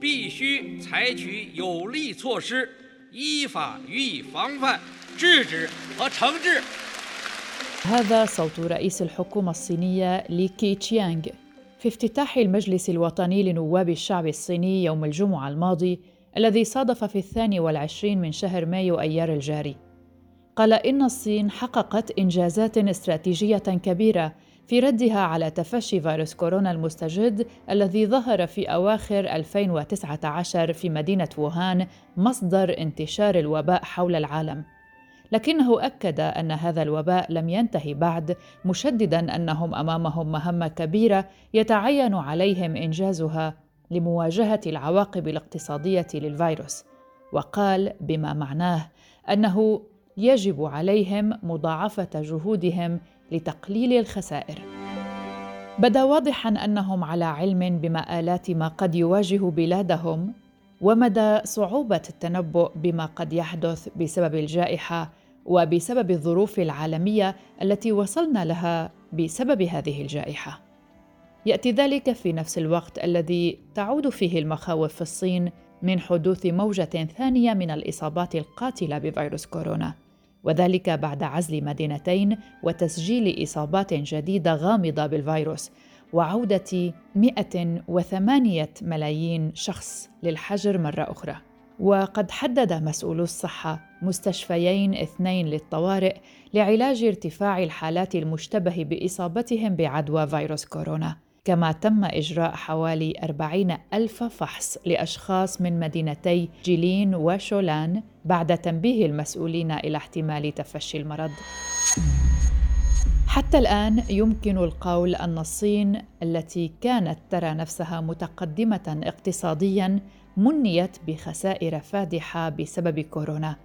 必须采取有力措施，依法予以防范、制止和惩治。 هذا صوت رئيس الحكومة الصينية لي كي تشيانغ في افتتاح المجلس الوطني لنواب الشعب الصيني يوم الجمعة الماضي الذي صادف في الثاني والعشرين من شهر مايو أيار الجاري قال إن الصين حققت إنجازات استراتيجية كبيرة في ردها على تفشي فيروس كورونا المستجد الذي ظهر في أواخر 2019 في مدينة ووهان مصدر انتشار الوباء حول العالم. لكنه أكد أن هذا الوباء لم ينتهي بعد مشددا أنهم أمامهم مهمة كبيرة يتعين عليهم إنجازها لمواجهة العواقب الاقتصادية للفيروس. وقال بما معناه أنه يجب عليهم مضاعفة جهودهم لتقليل الخسائر. بدا واضحا أنهم على علم بمآلات ما قد يواجه بلادهم ومدى صعوبة التنبؤ بما قد يحدث بسبب الجائحة وبسبب الظروف العالمية التي وصلنا لها بسبب هذه الجائحة. يأتي ذلك في نفس الوقت الذي تعود فيه المخاوف في الصين من حدوث موجة ثانية من الإصابات القاتلة بفيروس كورونا. وذلك بعد عزل مدينتين وتسجيل إصابات جديدة غامضة بالفيروس وعودة 108 ملايين شخص للحجر مرة أخرى. وقد حدد مسؤولو الصحة مستشفيين اثنين للطوارئ لعلاج ارتفاع الحالات المشتبه بإصابتهم بعدوى فيروس كورونا. كما تم إجراء حوالي 40 ألف فحص لأشخاص من مدينتي جيلين وشولان بعد تنبيه المسؤولين إلى احتمال تفشي المرض. حتى الآن يمكن القول أن الصين التي كانت ترى نفسها متقدمة اقتصادياً منيت بخسائر فادحة بسبب كورونا،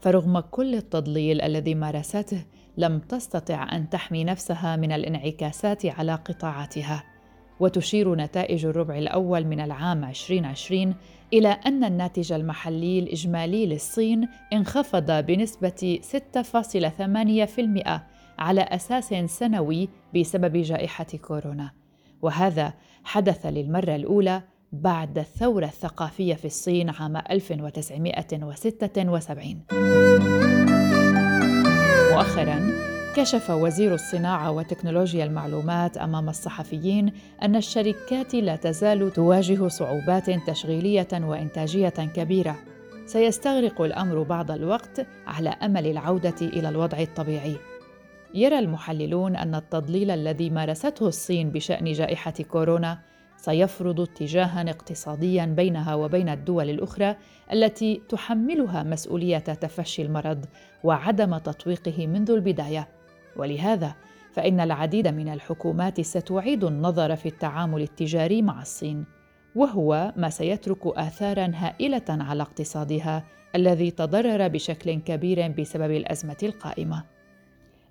فرغم كل التضليل الذي مارسته لم تستطع أن تحمي نفسها من الانعكاسات على قطاعاتها. وتشير نتائج الربع الأول من العام 2020 إلى أن الناتج المحلي الإجمالي للصين انخفض بنسبة 6.8% على أساس سنوي بسبب جائحة كورونا. وهذا حدث للمرة الأولى بعد الثورة الثقافية في الصين عام 1976 مؤخراً كشف وزير الصناعة وتكنولوجيا المعلومات أمام الصحفيين أن الشركات لا تزال تواجه صعوبات تشغيلية وإنتاجية كبيرة. سيستغرق الأمر بعض الوقت على أمل العودة إلى الوضع الطبيعي. يرى المحللون أن التضليل الذي مارسته الصين بشأن جائحة كورونا سيفرض اتجاها اقتصاديا بينها وبين الدول الأخرى التي تحملها مسؤولية تفشي المرض وعدم تطويقه منذ البداية. ولهذا فإن العديد من الحكومات ستعيد النظر في التعامل التجاري مع الصين وهو ما سيترك اثارا هائلة على اقتصادها الذي تضرر بشكل كبير بسبب الأزمة القائمة.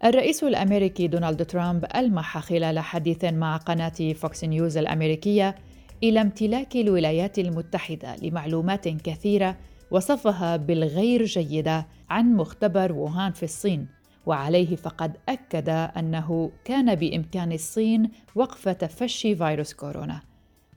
الرئيس الأمريكي دونالد ترامب ألمح خلال حديث مع قناة فوكس نيوز الأمريكية إلى امتلاك الولايات المتحدة لمعلومات كثيرة وصفها بالغير جيدة عن مختبر ووهان في الصين. وعليه فقد أكد أنه كان بإمكان الصين وقف تفشي فيروس كورونا.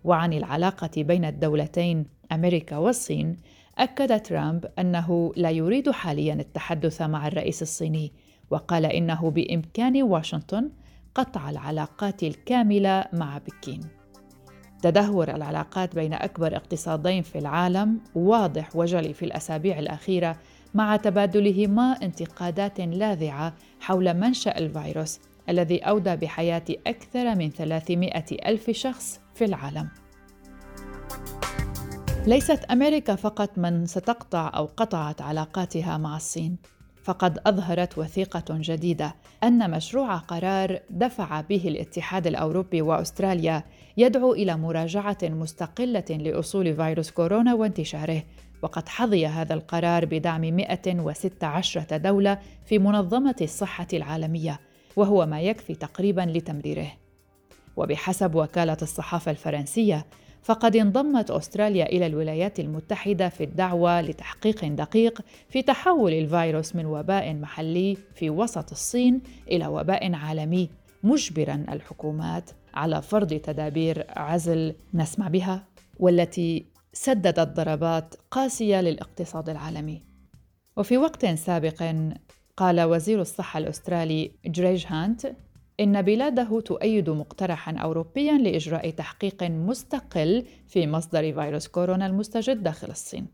وعن العلاقة بين الدولتين أمريكا والصين أكد ترامب أنه لا يريد حاليا التحدث مع الرئيس الصيني وقال إنه بإمكان واشنطن قطع العلاقات الكاملة مع بكين. تدهور العلاقات بين أكبر اقتصادين في العالم واضح وجلي في الأسابيع الأخيرة مع تبادلهما انتقادات لاذعة حول منشأ الفيروس الذي أودى بحياة أكثر من 300 ألف شخص في العالم. ليست أمريكا فقط من ستقطع أو قطعت علاقاتها مع الصين. فقد أظهرت وثيقة جديدة أن مشروع قرار دفع به الاتحاد الأوروبي وأستراليا يدعو إلى مراجعة مستقلة لأصول فيروس كورونا وانتشاره وقد حظي هذا القرار بدعم 116 دولة في منظمة الصحة العالمية وهو ما يكفي تقريبا لتمريره. وبحسب وكالة الصحافة الفرنسية فقد انضمت أستراليا إلى الولايات المتحدة في الدعوة لتحقيق دقيق في تحول الفيروس من وباء محلي في وسط الصين إلى وباء عالمي مجبرا الحكومات على فرض تدابير عزل نسمع بها والتي سددت ضربات قاسية للاقتصاد العالمي. وفي وقت سابق قال وزير الصحة الأسترالي جريج هانت إن بلاده تؤيد مقترحا أوروبيا لإجراء تحقيق مستقل في مصدر فيروس كورونا المستجد داخل الصين.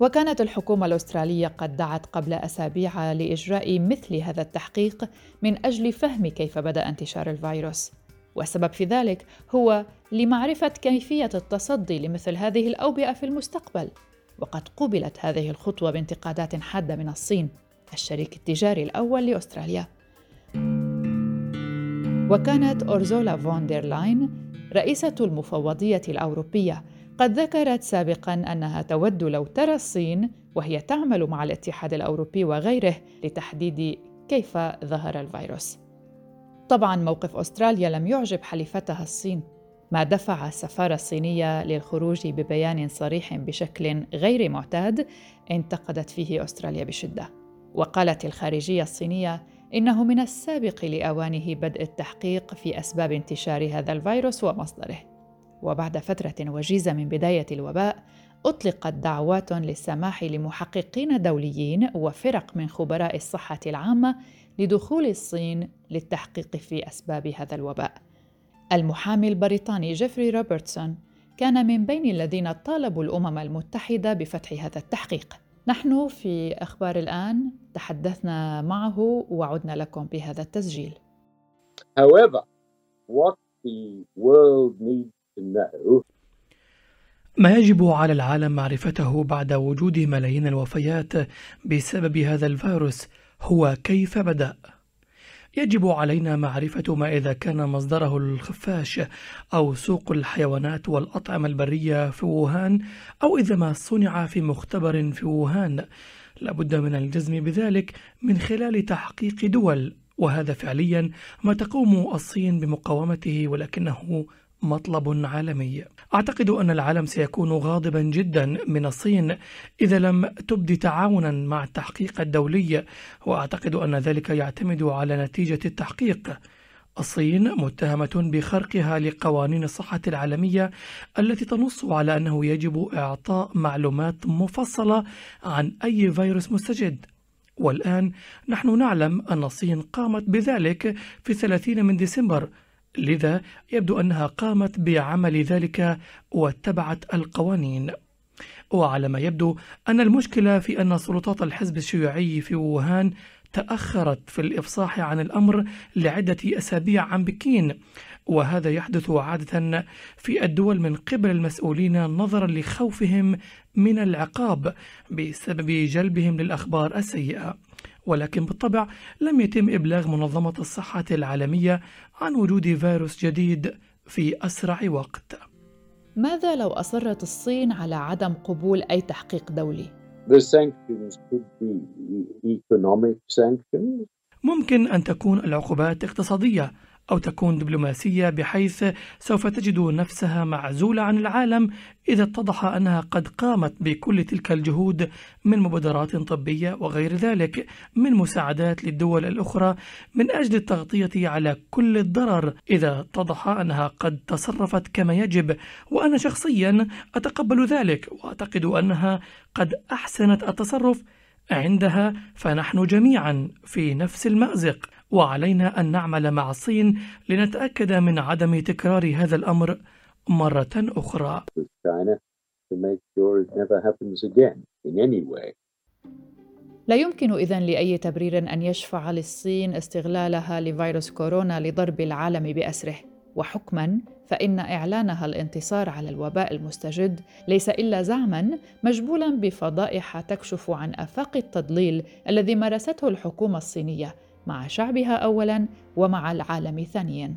وكانت الحكومة الأسترالية قد دعت قبل أسابيع لإجراء مثل هذا التحقيق من أجل فهم كيف بدأ انتشار الفيروس. والسبب في ذلك هو لمعرفة كيفية التصدي لمثل هذه الأوبئة في المستقبل وقد قُبلت هذه الخطوة بانتقادات حادة من الصين الشريك التجاري الأول لأستراليا. وكانت أورزولا فون دير لاين رئيسة المفوضية الأوروبية قد ذكرت سابقا أنها تود لو ترى الصين وهي تعمل مع الاتحاد الأوروبي وغيره لتحديد كيف ظهر الفيروس. طبعا موقف أستراليا لم يعجب حليفتها الصين ما دفع السفارة الصينية للخروج ببيان صريح بشكل غير معتاد انتقدت فيه أستراليا بشدة. وقالت الخارجية الصينية إنه من السابق لأوانه بدء التحقيق في أسباب انتشار هذا الفيروس ومصدره. وبعد فترة وجيزة من بداية الوباء أطلقت دعوات للسماح لمحققين دوليين وفرق من خبراء الصحة العامة لدخول الصين للتحقيق في أسباب هذا الوباء. المحامي البريطاني جيفري روبرتسون كان من بين الذين طالبوا الأمم المتحدة بفتح هذا التحقيق. نحن في أخبار الآن تحدثنا معه وعدنا لكم بهذا التسجيل. However, what the world needs to know ما يجب على العالم معرفته بعد وجود ملايين الوفيات بسبب هذا الفيروس هو كيف بدأ؟ يجب علينا معرفة ما إذا كان مصدره الخفاش أو سوق الحيوانات والأطعمة البرية في ووهان أو إذا ما صنع في مختبر في ووهان. لابد من الجزم بذلك من خلال تحقيق دول وهذا فعليا ما تقوم الصين بمقاومته ولكنه مطلب عالمي. أعتقد أن العالم سيكون غاضبا جدا من الصين إذا لم تبدي تعاونا مع التحقيق الدولي وأعتقد أن ذلك يعتمد على نتيجة التحقيق. الصين متهمة بخرقها لقوانين الصحة العالمية التي تنص على أنه يجب إعطاء معلومات مفصلة عن أي فيروس مستجد. والآن نحن نعلم أن الصين قامت بذلك في الثلاثين من ديسمبر لذا يبدو أنها قامت بعمل ذلك واتبعت القوانين. وعلى ما يبدو أن المشكلة في أن سلطات الحزب الشيوعي في ووهان تأخرت في الإفصاح عن الأمر لعدة أسابيع عن بكين وهذا يحدث عادة في الدول من قبل المسؤولين نظرا لخوفهم من العقاب بسبب جلبهم للأخبار السيئة. ولكن بالطبع لم يتم إبلاغ منظمة الصحة العالمية عن وجود فيروس جديد في أسرع وقت. ماذا لو أصرت الصين على عدم قبول أي تحقيق دولي؟ The sanctions could be economic sanctions. ممكن أن تكون العقوبات اقتصادية أو تكون دبلوماسية بحيث سوف تجد نفسها معزولة عن العالم إذا اتضح أنها قد قامت بكل تلك الجهود من مبادرات طبية وغير ذلك من مساعدات للدول الأخرى من أجل التغطية على كل الضرر. إذا اتضح أنها قد تصرفت كما يجب وأنا شخصيا أتقبل ذلك وأعتقد أنها قد أحسنت التصرف عندها فنحن جميعا في نفس المأزق. وعلينا أن نعمل مع الصين لنتأكد من عدم تكرار هذا الأمر مرة أخرى. لا يمكن إذن لأي تبرير أن يشفع للصين استغلالها لفيروس كورونا لضرب العالم بأسره، وحكما فإن إعلانها الانتصار على الوباء المستجد ليس إلا زعما مجبولا بفضائح تكشف عن آفاق التضليل الذي مارسته الحكومة الصينية. مع شعبها اولا ومع العالم ثانيا.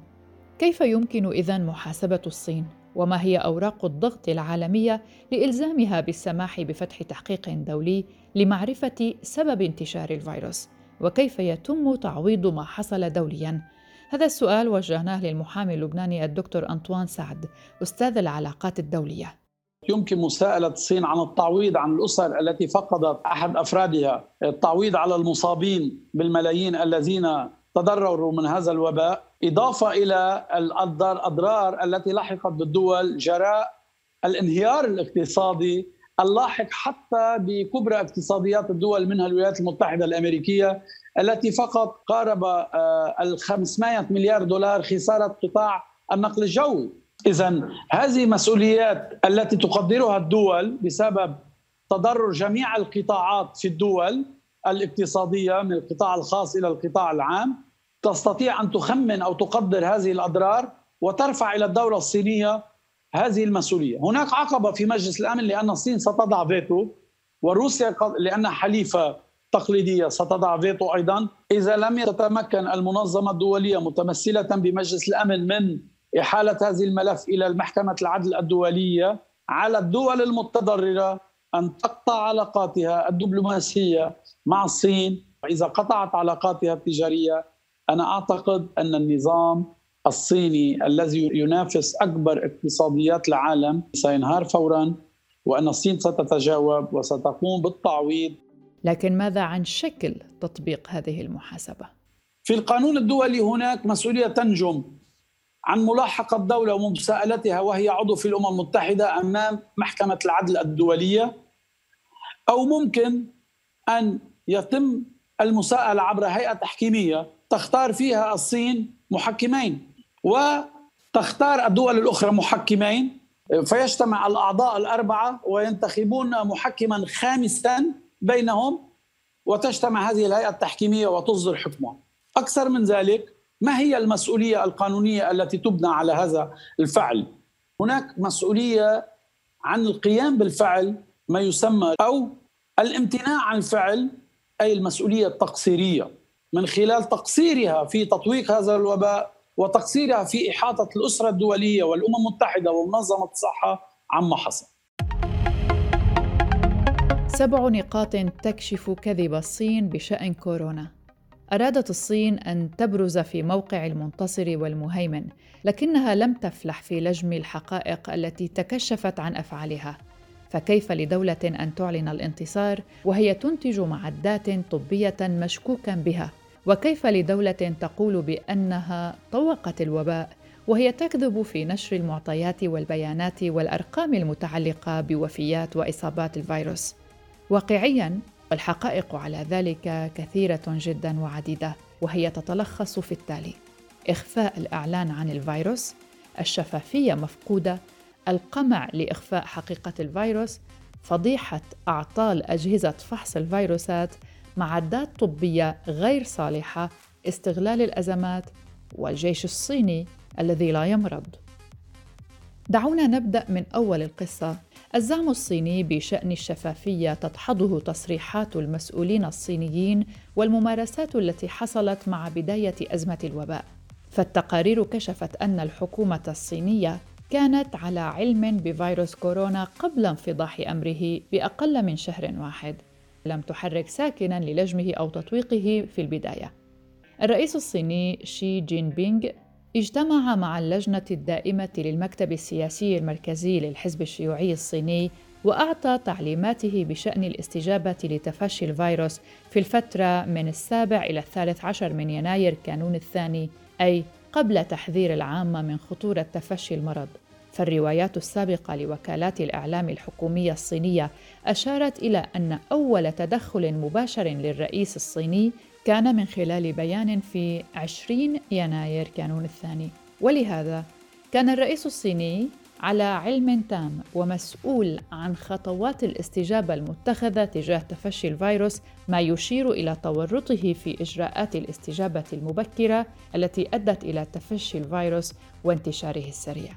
كيف يمكن إذن محاسبة الصين؟ وما هي أوراق الضغط العالمية لإلزامها بالسماح بفتح تحقيق دولي لمعرفة سبب انتشار الفيروس؟ وكيف يتم تعويض ما حصل دوليا؟ هذا السؤال وجهناه للمحامي اللبناني الدكتور أنطوان سعد أستاذ العلاقات الدولية. يمكن مساءلة الصين عن التعويض عن الأسر التي فقدت أحد أفرادها التعويض على المصابين بالملايين الذين تضرروا من هذا الوباء إضافة إلى الأضرار التي لحقت بالدول جراء الانهيار الاقتصادي اللاحق حتى بكبرى اقتصاديات الدول منها الولايات المتحدة الأمريكية التي فقط قارب آه، ال 500 مليار دولار خسارة قطاع النقل الجوي. اذا هذه مسؤوليات التي تقدرها الدول بسبب تضرر جميع القطاعات في الدول الاقتصادية من القطاع الخاص إلى القطاع العام تستطيع أن تخمن أو تقدر هذه الأضرار وترفع إلى الدولة الصينية هذه المسؤولية، هناك عقبة في مجلس الأمن لأن الصين ستضع فيتو وروسيا لانها حليفة تقليدية ستضع فيتو أيضا، إذا لم تتمكن المنظمة الدولية متمثلة بمجلس الأمن من إحالة هذه الملف إلى المحكمة العدل الدولية على الدول المتضررة أن تقطع علاقاتها الدبلوماسية مع الصين، وإذا قطعت علاقاتها التجارية أنا أعتقد أن النظام الصيني الذي ينافس أكبر اقتصاديات العالم سينهار فورا وأن الصين ستتجاوب وستقوم بالتعويض. لكن ماذا عن شكل تطبيق هذه المحاسبة؟ في القانون الدولي هناك مسؤولية تنجم. عن ملاحقة الدولة ومساءلتها وهي عضو في الأمم المتحدة أمام محكمة العدل الدولية أو ممكن أن يتم المساءلة عبر هيئة تحكيمية تختار فيها الصين محكمين وتختار الدول الأخرى محكمين. فيجتمع الأعضاء الأربعة وينتخبون محكما خامسا بينهم وتجتمع هذه الهيئة التحكيمية وتصدر حكمها. أكثر من ذلك ما هي المسؤولية القانونية التي تبنى على هذا الفعل؟ هناك مسؤولية عن القيام بالفعل ما يسمى أو الامتناع عن الفعل أي المسؤولية التقصيرية. من خلال تقصيرها في تطويق هذا الوباء وتقصيرها في إحاطة الأسرة الدولية والأمم المتحدة ومنظمة الصحة عما حصل. سبع نقاط تكشف كذب الصين بشأن كورونا. أرادت الصين أن تبرز في موقع المنتصر والمهيمن، لكنها لم تفلح في لجم الحقائق التي تكشفت عن أفعالها. فكيف لدولة أن تعلن الانتصار وهي تنتج معدات طبية مشكوكا بها وكيف لدولة تقول بأنها طوقت الوباء وهي تكذب في نشر المعطيات والبيانات والأرقام المتعلقة بوفيات وإصابات الفيروس؟ واقعياً الحقائق على ذلك كثيرة جدا وعديدة وهي تتلخص في التالي: إخفاء الإعلان عن الفيروس، الشفافية مفقودة، القمع لإخفاء حقيقة الفيروس، فضيحة أعطال أجهزة فحص الفيروسات معدات طبية غير صالحة استغلال الأزمات والجيش الصيني الذي لا يمرض. دعونا نبدأ من أول القصة. الزعم الصيني بشأن الشفافية تدحضه تصريحات المسؤولين الصينيين والممارسات التي حصلت مع بداية أزمة الوباء فالتقارير كشفت أن الحكومة الصينية كانت على علم بفيروس كورونا قبل انفضاح أمره بأقل من شهر واحد لم تحرك ساكنا للجمه أو تطويقه في البداية. الرئيس الصيني شي جين بينغ اجتمع مع اللجنة الدائمة للمكتب السياسي المركزي للحزب الشيوعي الصيني وأعطى تعليماته بشأن الاستجابة لتفشي الفيروس في الفترة من السابع إلى الثالث عشر من يناير كانون الثاني أي قبل تحذير العامة من خطورة تفشي المرض. فالروايات السابقة لوكالات الإعلام الحكومية الصينية أشارت إلى أن أول تدخل مباشر للرئيس الصيني كان من خلال بيان في 20 يناير كانون الثاني. ولهذا كان الرئيس الصيني على علم تام ومسؤول عن خطوات الاستجابة المتخذة تجاه تفشي الفيروس ما يشير إلى تورطه في إجراءات الاستجابة المبكرة التي أدت إلى تفشي الفيروس وانتشاره السريع.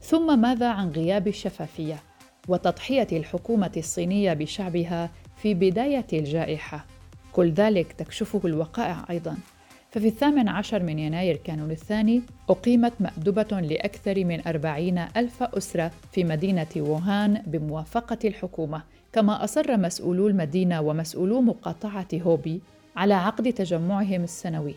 ثم ماذا عن غياب الشفافية وتضحية الحكومة الصينية بشعبها في بداية الجائحة؟ كل ذلك تكشفه الوقائع أيضا. ففي الثامن عشر من يناير كانون الثاني أقيمت مأدبة لأكثر من أربعين ألف أسرة في مدينة ووهان بموافقة الحكومة كما أصر مسؤولو المدينة ومسؤولو مقاطعة هوبي على عقد تجمعهم السنوي.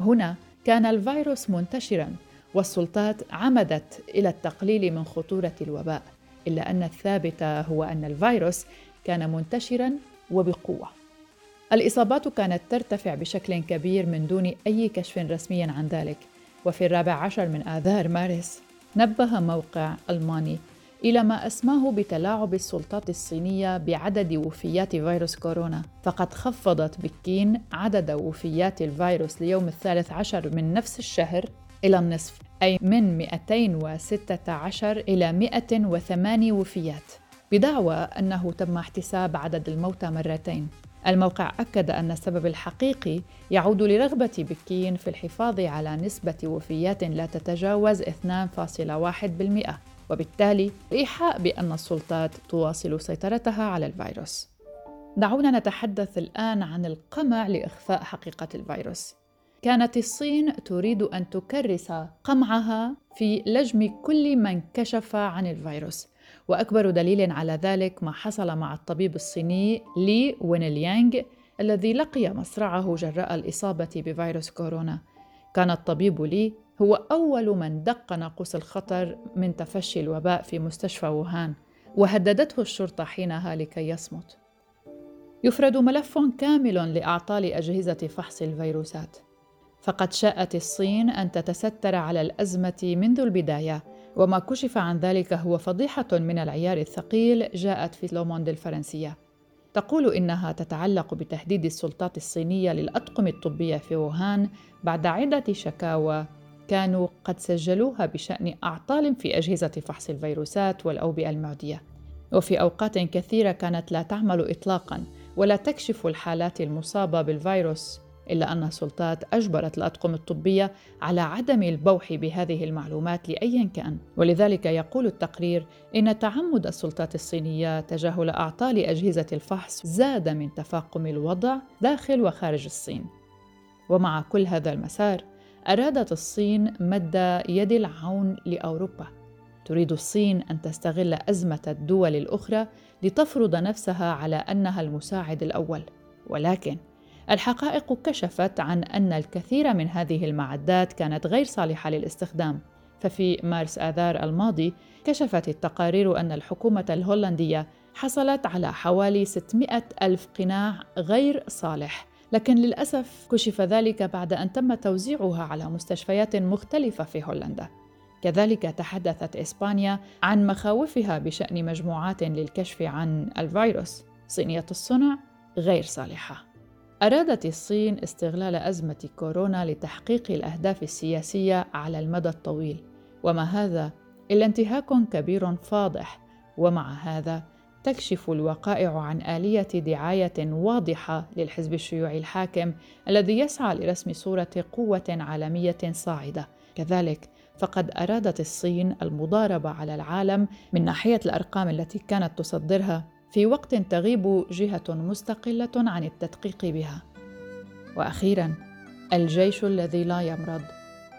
هنا كان الفيروس منتشرا والسلطات عمدت إلى التقليل من خطورة الوباء إلا أن الثابت هو أن الفيروس كان منتشرا وبقوة. الإصابات كانت ترتفع بشكل كبير من دون أي كشف رسمي عن ذلك. وفي الرابع عشر من آذار مارس نبه موقع ألماني إلى ما أسماه بتلاعب السلطات الصينية بعدد وفيات فيروس كورونا. فقد خفضت بكين عدد وفيات الفيروس ليوم الثالث عشر من نفس الشهر إلى النصف أي من 216 إلى 108 وفيات بدعوى أنه تم احتساب عدد الموتى مرتين. الموقع أكد أن السبب الحقيقي يعود لرغبة بكين في الحفاظ على نسبة وفيات لا تتجاوز 2.1% وبالتالي الإيحاء بأن السلطات تواصل سيطرتها على الفيروس. دعونا نتحدث الآن عن القمع لإخفاء حقيقة الفيروس. كانت الصين تريد أن تكرس قمعها في لجم كل من كشف عن الفيروس وأكبر دليل على ذلك ما حصل مع الطبيب الصيني لي وينليانغ الذي لقي مصرعه جراء الإصابة بفيروس كورونا. كان الطبيب لي هو أول من دق ناقوس الخطر من تفشي الوباء في مستشفى ووهان وهددته الشرطة حينها لكي يصمت. يفرد ملف كامل لأعطال أجهزة فحص الفيروسات. فقد شاءت الصين أن تتستر على الأزمة منذ البداية وما كشف عن ذلك هو فضيحة من العيار الثقيل جاءت في لوموند الفرنسية. تقول إنها تتعلق بتهديد السلطات الصينية للأطقم الطبية في ووهان بعد عدة شكاوى كانوا قد سجلوها بشأن أعطال في أجهزة فحص الفيروسات والأوبئة المعدية. وفي أوقات كثيرة كانت لا تعمل إطلاقاً ولا تكشف الحالات المصابة بالفيروس. إلا أن السلطات أجبرت الأطقم الطبية على عدم البوح بهذه المعلومات لأيا كأن. ولذلك يقول التقرير إن تعمد السلطات الصينية تجاهل أعطال أجهزة الفحص زاد من تفاقم الوضع داخل وخارج الصين. ومع كل هذا المسار أرادت الصين مد يد العون لأوروبا. تريد الصين أن تستغل أزمة الدول الأخرى لتفرض نفسها على أنها المساعد الأول. ولكن الحقائق كشفت عن أن الكثير من هذه المعدات كانت غير صالحة للاستخدام. ففي مارس آذار الماضي كشفت التقارير أن الحكومة الهولندية حصلت على حوالي 600 ألف قناع غير صالح. لكن للأسف كشف ذلك بعد أن تم توزيعها على مستشفيات مختلفة في هولندا. كذلك تحدثت إسبانيا عن مخاوفها بشأن مجموعات للكشف عن الفيروس. صينية الصنع غير صالحة. أرادت الصين استغلال أزمة كورونا لتحقيق الأهداف السياسية على المدى الطويل، وما هذا إلا انتهاك كبير فاضح، ومع هذا تكشف الوقائع عن آلية دعاية واضحة للحزب الشيوعي الحاكم الذي يسعى لرسم صورة قوة عالمية صاعدة. كذلك فقد أرادت الصين المضاربة على العالم من ناحية الأرقام التي كانت تصدرها في وقت تغيب جهة مستقلة عن التدقيق بها. وأخيرا الجيش الذي لا يمرض.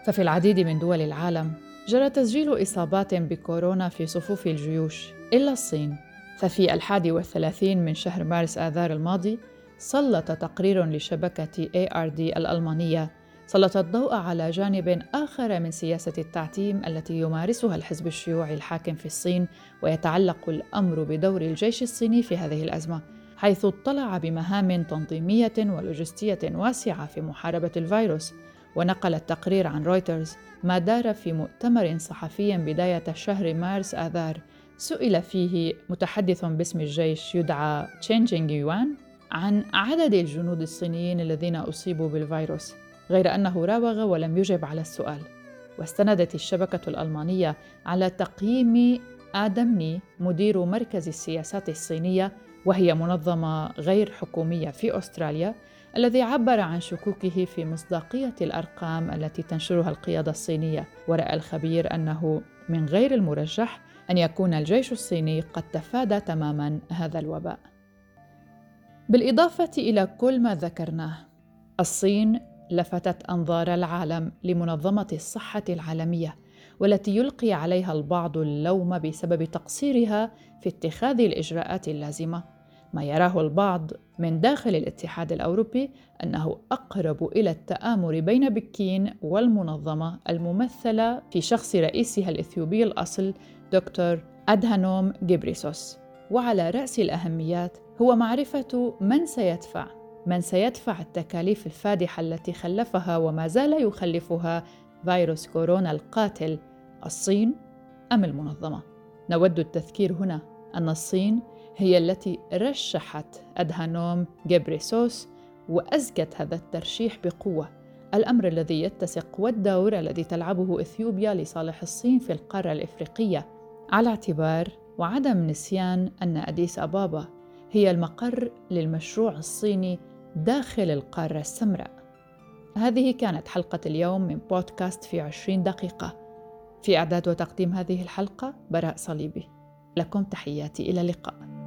ففي العديد من دول العالم جرى تسجيل إصابات بكورونا في صفوف الجيوش إلا الصين. ففي الحادي والثلاثين من شهر مارس آذار الماضي سلط تقرير لشبكة ARD الألمانية سلط الضوء على جانب آخر من سياسة التعتيم التي يمارسها الحزب الشيوعي الحاكم في الصين ويتعلق الأمر بدور الجيش الصيني في هذه الأزمة حيث اضطلع بمهام تنظيمية ولوجستية واسعة في محاربة الفيروس. ونقل التقرير عن رويترز ما دار في مؤتمر صحفي بداية شهر مارس آذار. سئل فيه متحدث باسم الجيش يدعى تشينجينغ يوان عن عدد الجنود الصينيين الذين أصيبوا بالفيروس. غير أنه راوغ ولم يجب على السؤال. واستندت الشبكة الألمانية على تقييم آدم ني مدير مركز السياسات الصينية وهي منظمة غير حكومية في أستراليا الذي عبر عن شكوكه في مصداقية الأرقام التي تنشرها القيادة الصينية. ورأى الخبير أنه من غير المرجح أن يكون الجيش الصيني قد تفادى تماما هذا الوباء. بالإضافة إلى كل ما ذكرناه الصين لفتت أنظار العالم لمنظمة الصحة العالمية والتي يلقي عليها البعض اللوم بسبب تقصيرها في اتخاذ الإجراءات اللازمة. ما يراه البعض من داخل الاتحاد الأوروبي أنه أقرب إلى التآمر بين بكين والمنظمة الممثلة في شخص رئيسها الإثيوبي الأصل دكتور أدهانوم جبريسوس وعلى رأس الأهميات هو معرفة من سيدفع. من سيدفع التكاليف الفادحة التي خلفها وما زال يخلفها فيروس كورونا القاتل الصين أم المنظمة؟ نود التذكير هنا أن الصين هي التي رشحت أدهانوم جبريسوس وأزكت هذا الترشيح بقوة. الأمر الذي يتسق والدور الذي تلعبه إثيوبيا لصالح الصين في القارة الإفريقية. على اعتبار وعدم نسيان أن أديس أبابا هي المقر للمشروع الصيني داخل القارة السمراء. هذه كانت حلقة اليوم من بودكاست في عشرين دقيقة. في إعداد وتقديم هذه الحلقة براء صليبي. لكم تحياتي إلى اللقاء.